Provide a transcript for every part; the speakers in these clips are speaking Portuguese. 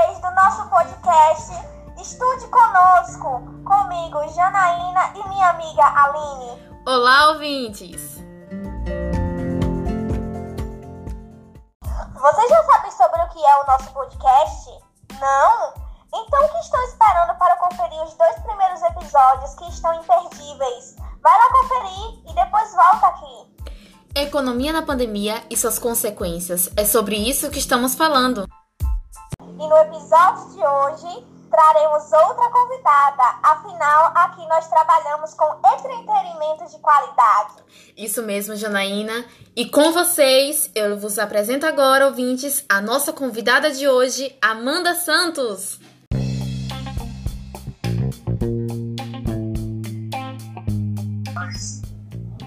vocês do nosso podcast Estude Conosco, comigo, Janaína e minha amiga Aline. Olá, ouvintes! Vocês já sabem sobre o que é o nosso podcast? Não? Então o que estão esperando para conferir os dois primeiros episódios que estão imperdíveis? Vai lá conferir e depois volta aqui. Economia na pandemia e suas consequências. É sobre isso que estamos falando. E no episódio de hoje traremos outra convidada. Afinal, aqui nós trabalhamos com entretenimento de qualidade. Isso mesmo, Janaína. E com vocês, eu vos apresento agora, ouvintes, a nossa convidada de hoje, Amanda Santos.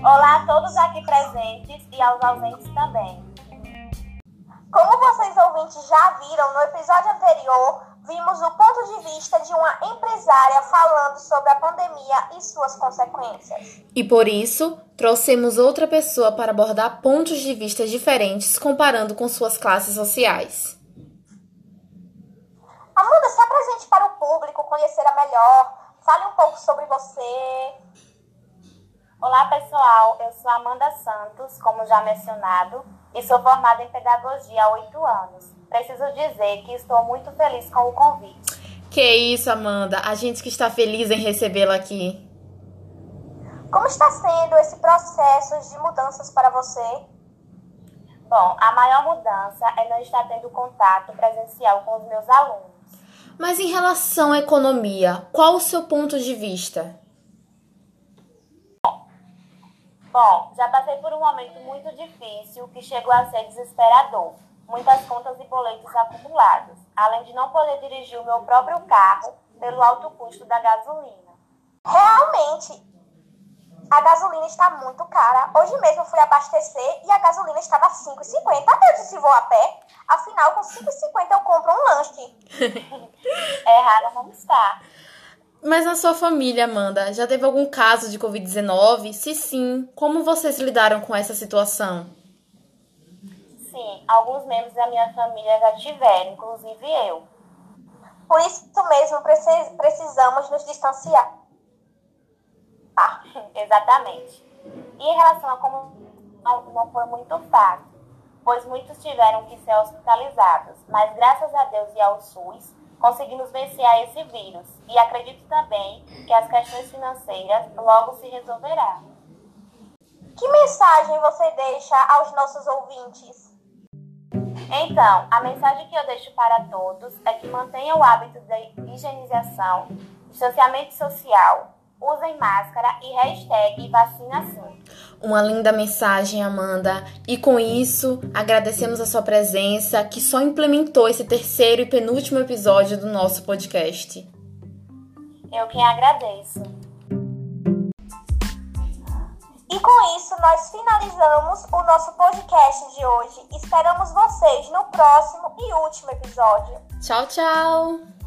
Olá a todos aqui presentes e aos ausentes também. Já viram no episódio anterior, vimos o ponto de vista de uma empresária falando sobre a pandemia e suas consequências. E por isso, trouxemos outra pessoa para abordar pontos de vista diferentes comparando com suas classes sociais. Amanda, se apresente para o público conhecer a melhor. Fale um pouco sobre você. Olá, pessoal. Eu sou Amanda Santos, como já mencionado, e sou formada em pedagogia há oito anos. Preciso dizer que estou muito feliz com o convite. Que isso, Amanda. A gente que está feliz em recebê-la aqui. Como está sendo esse processo de mudanças para você? Bom, a maior mudança é não estar tendo contato presencial com os meus alunos. Mas em relação à economia, qual o seu ponto de vista? Bom, já passei por um momento muito difícil que chegou a ser desesperador. Muitas contas e boletos acumulados, além de não poder dirigir o meu próprio carro pelo alto custo da gasolina. Realmente, a gasolina está muito cara. Hoje mesmo fui abastecer e a gasolina estava 5,50. Eu disse, vou a pé. Afinal, com 5,50 eu compro um lanche. é raro não estar. Mas na sua família, Amanda, já teve algum caso de Covid-19? Se sim, como vocês lidaram com essa situação? Sim, alguns membros da minha família já tiveram, inclusive eu. Por isso mesmo precisamos nos distanciar. Ah, exatamente. E em relação a como não foi muito fácil, pois muitos tiveram que ser hospitalizados, mas graças a Deus e ao SUS, conseguimos vencer a esse vírus e acredito também que as questões financeiras logo se resolverão. Que mensagem você deixa aos nossos ouvintes? Então, a mensagem que eu deixo para todos é que mantenham o hábito de higienização, distanciamento social, usem máscara e hashtag vacina sim. Uma linda mensagem, Amanda. E com isso, agradecemos a sua presença, que só implementou esse terceiro e penúltimo episódio do nosso podcast. Eu quem agradeço. E com isso, nós finalizamos o nosso podcast de hoje. Esperamos vocês no próximo e último episódio. Tchau, tchau!